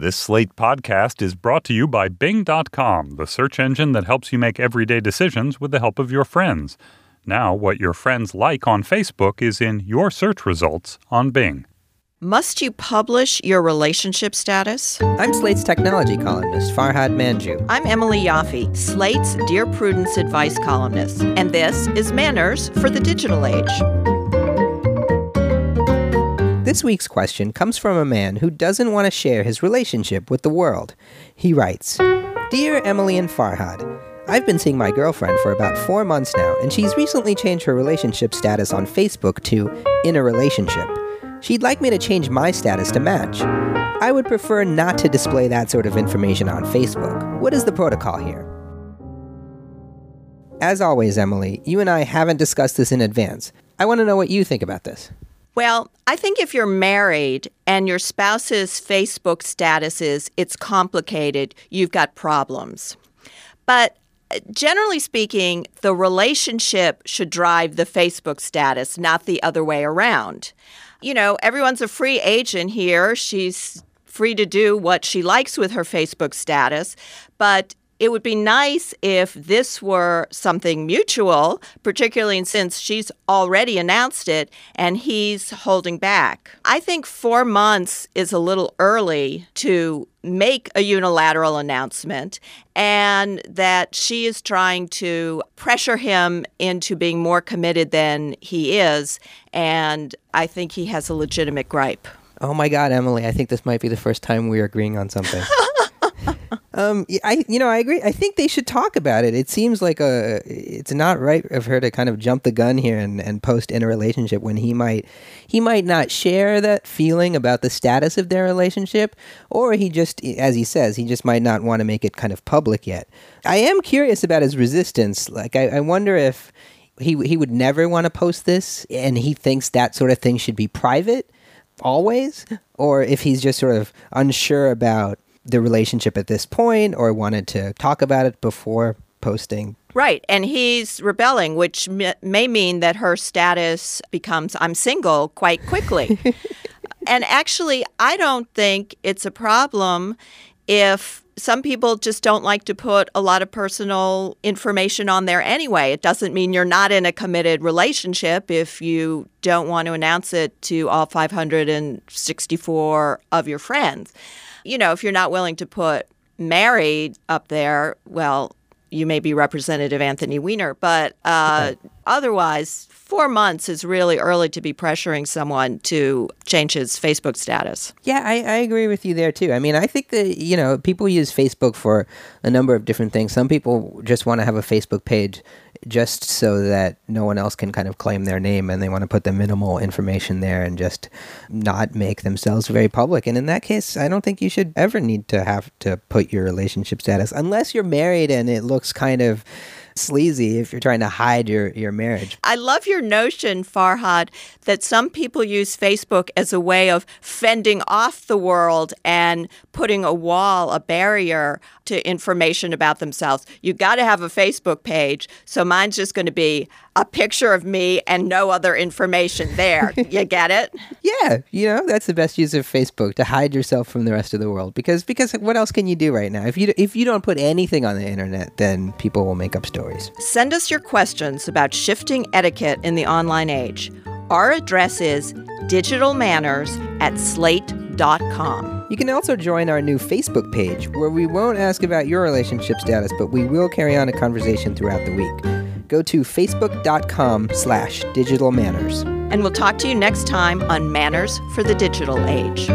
This Slate podcast is brought to you by Bing.com, the search engine that helps you make everyday decisions with the help of your friends. Now, what your friends like on Facebook is in your search results on Bing. Must you publish your relationship status? I'm Slate's technology columnist, Farhad Manjoo. I'm Emily Yoffe, Slate's Dear Prudence advice columnist, and this is Manners for the Digital Age. This week's question comes from a man who doesn't want to share his relationship with the world. He writes Dear Emily and Farhad, I've been seeing my girlfriend for about four months now, and she's recently changed her relationship status on Facebook to in a relationship. She'd like me to change my status to match. I would prefer not to display that sort of information on Facebook. What is the protocol here? As always, Emily, you and I haven't discussed this in advance. I want to know what you think about this. Well, I think if you're married and your spouse's Facebook status is it's complicated, you've got problems. But uh, generally speaking, the relationship should drive the Facebook status, not the other way around. You know, everyone's a free agent here. She's free to do what she likes with her Facebook status, but it would be nice if this were something mutual, particularly since she's already announced it and he's holding back. I think four months is a little early to make a unilateral announcement and that she is trying to pressure him into being more committed than he is. And I think he has a legitimate gripe. Oh my God, Emily, I think this might be the first time we're agreeing on something. Um, I you know I agree. I think they should talk about it. It seems like a it's not right of her to kind of jump the gun here and, and post in a relationship when he might he might not share that feeling about the status of their relationship, or he just as he says he just might not want to make it kind of public yet. I am curious about his resistance. Like I, I wonder if he he would never want to post this, and he thinks that sort of thing should be private always, or if he's just sort of unsure about the relationship at this point or wanted to talk about it before posting. Right. And he's rebelling, which may mean that her status becomes I'm single quite quickly. and actually, I don't think it's a problem if some people just don't like to put a lot of personal information on there anyway. It doesn't mean you're not in a committed relationship if you don't want to announce it to all 564 of your friends you know, if you're not willing to put married up there, well, you may be Representative Anthony Weiner, but uh, otherwise, four months is really early to be pressuring someone to change his Facebook status. Yeah, I, I agree with you there too. I mean, I think that, you know, people use Facebook for a number of different things. Some people just want to have a Facebook page just so that no one else can kind of claim their name and they want to put the minimal information there and just not make themselves very public. And in that case, I don't think you should ever need to have to put your relationship status unless you're married and it looks kind of sleazy if you're trying to hide your, your marriage. I love your notion, Farhad, that some people use Facebook as a way of fending off the world and putting a wall, a barrier to information about themselves. You've got to have a Facebook page. So mine's just going to be a picture of me and no other information there. you get it? Yeah, you know, that's the best use of Facebook to hide yourself from the rest of the world because because what else can you do right now? If you if you don't put anything on the internet, then people will make up stories. Send us your questions about shifting etiquette in the online age. Our address is digitalmanners at slate.com. You can also join our new Facebook page where we won't ask about your relationship status, but we will carry on a conversation throughout the week. Go to facebook.com slash digital manners. And we'll talk to you next time on Manners for the Digital Age.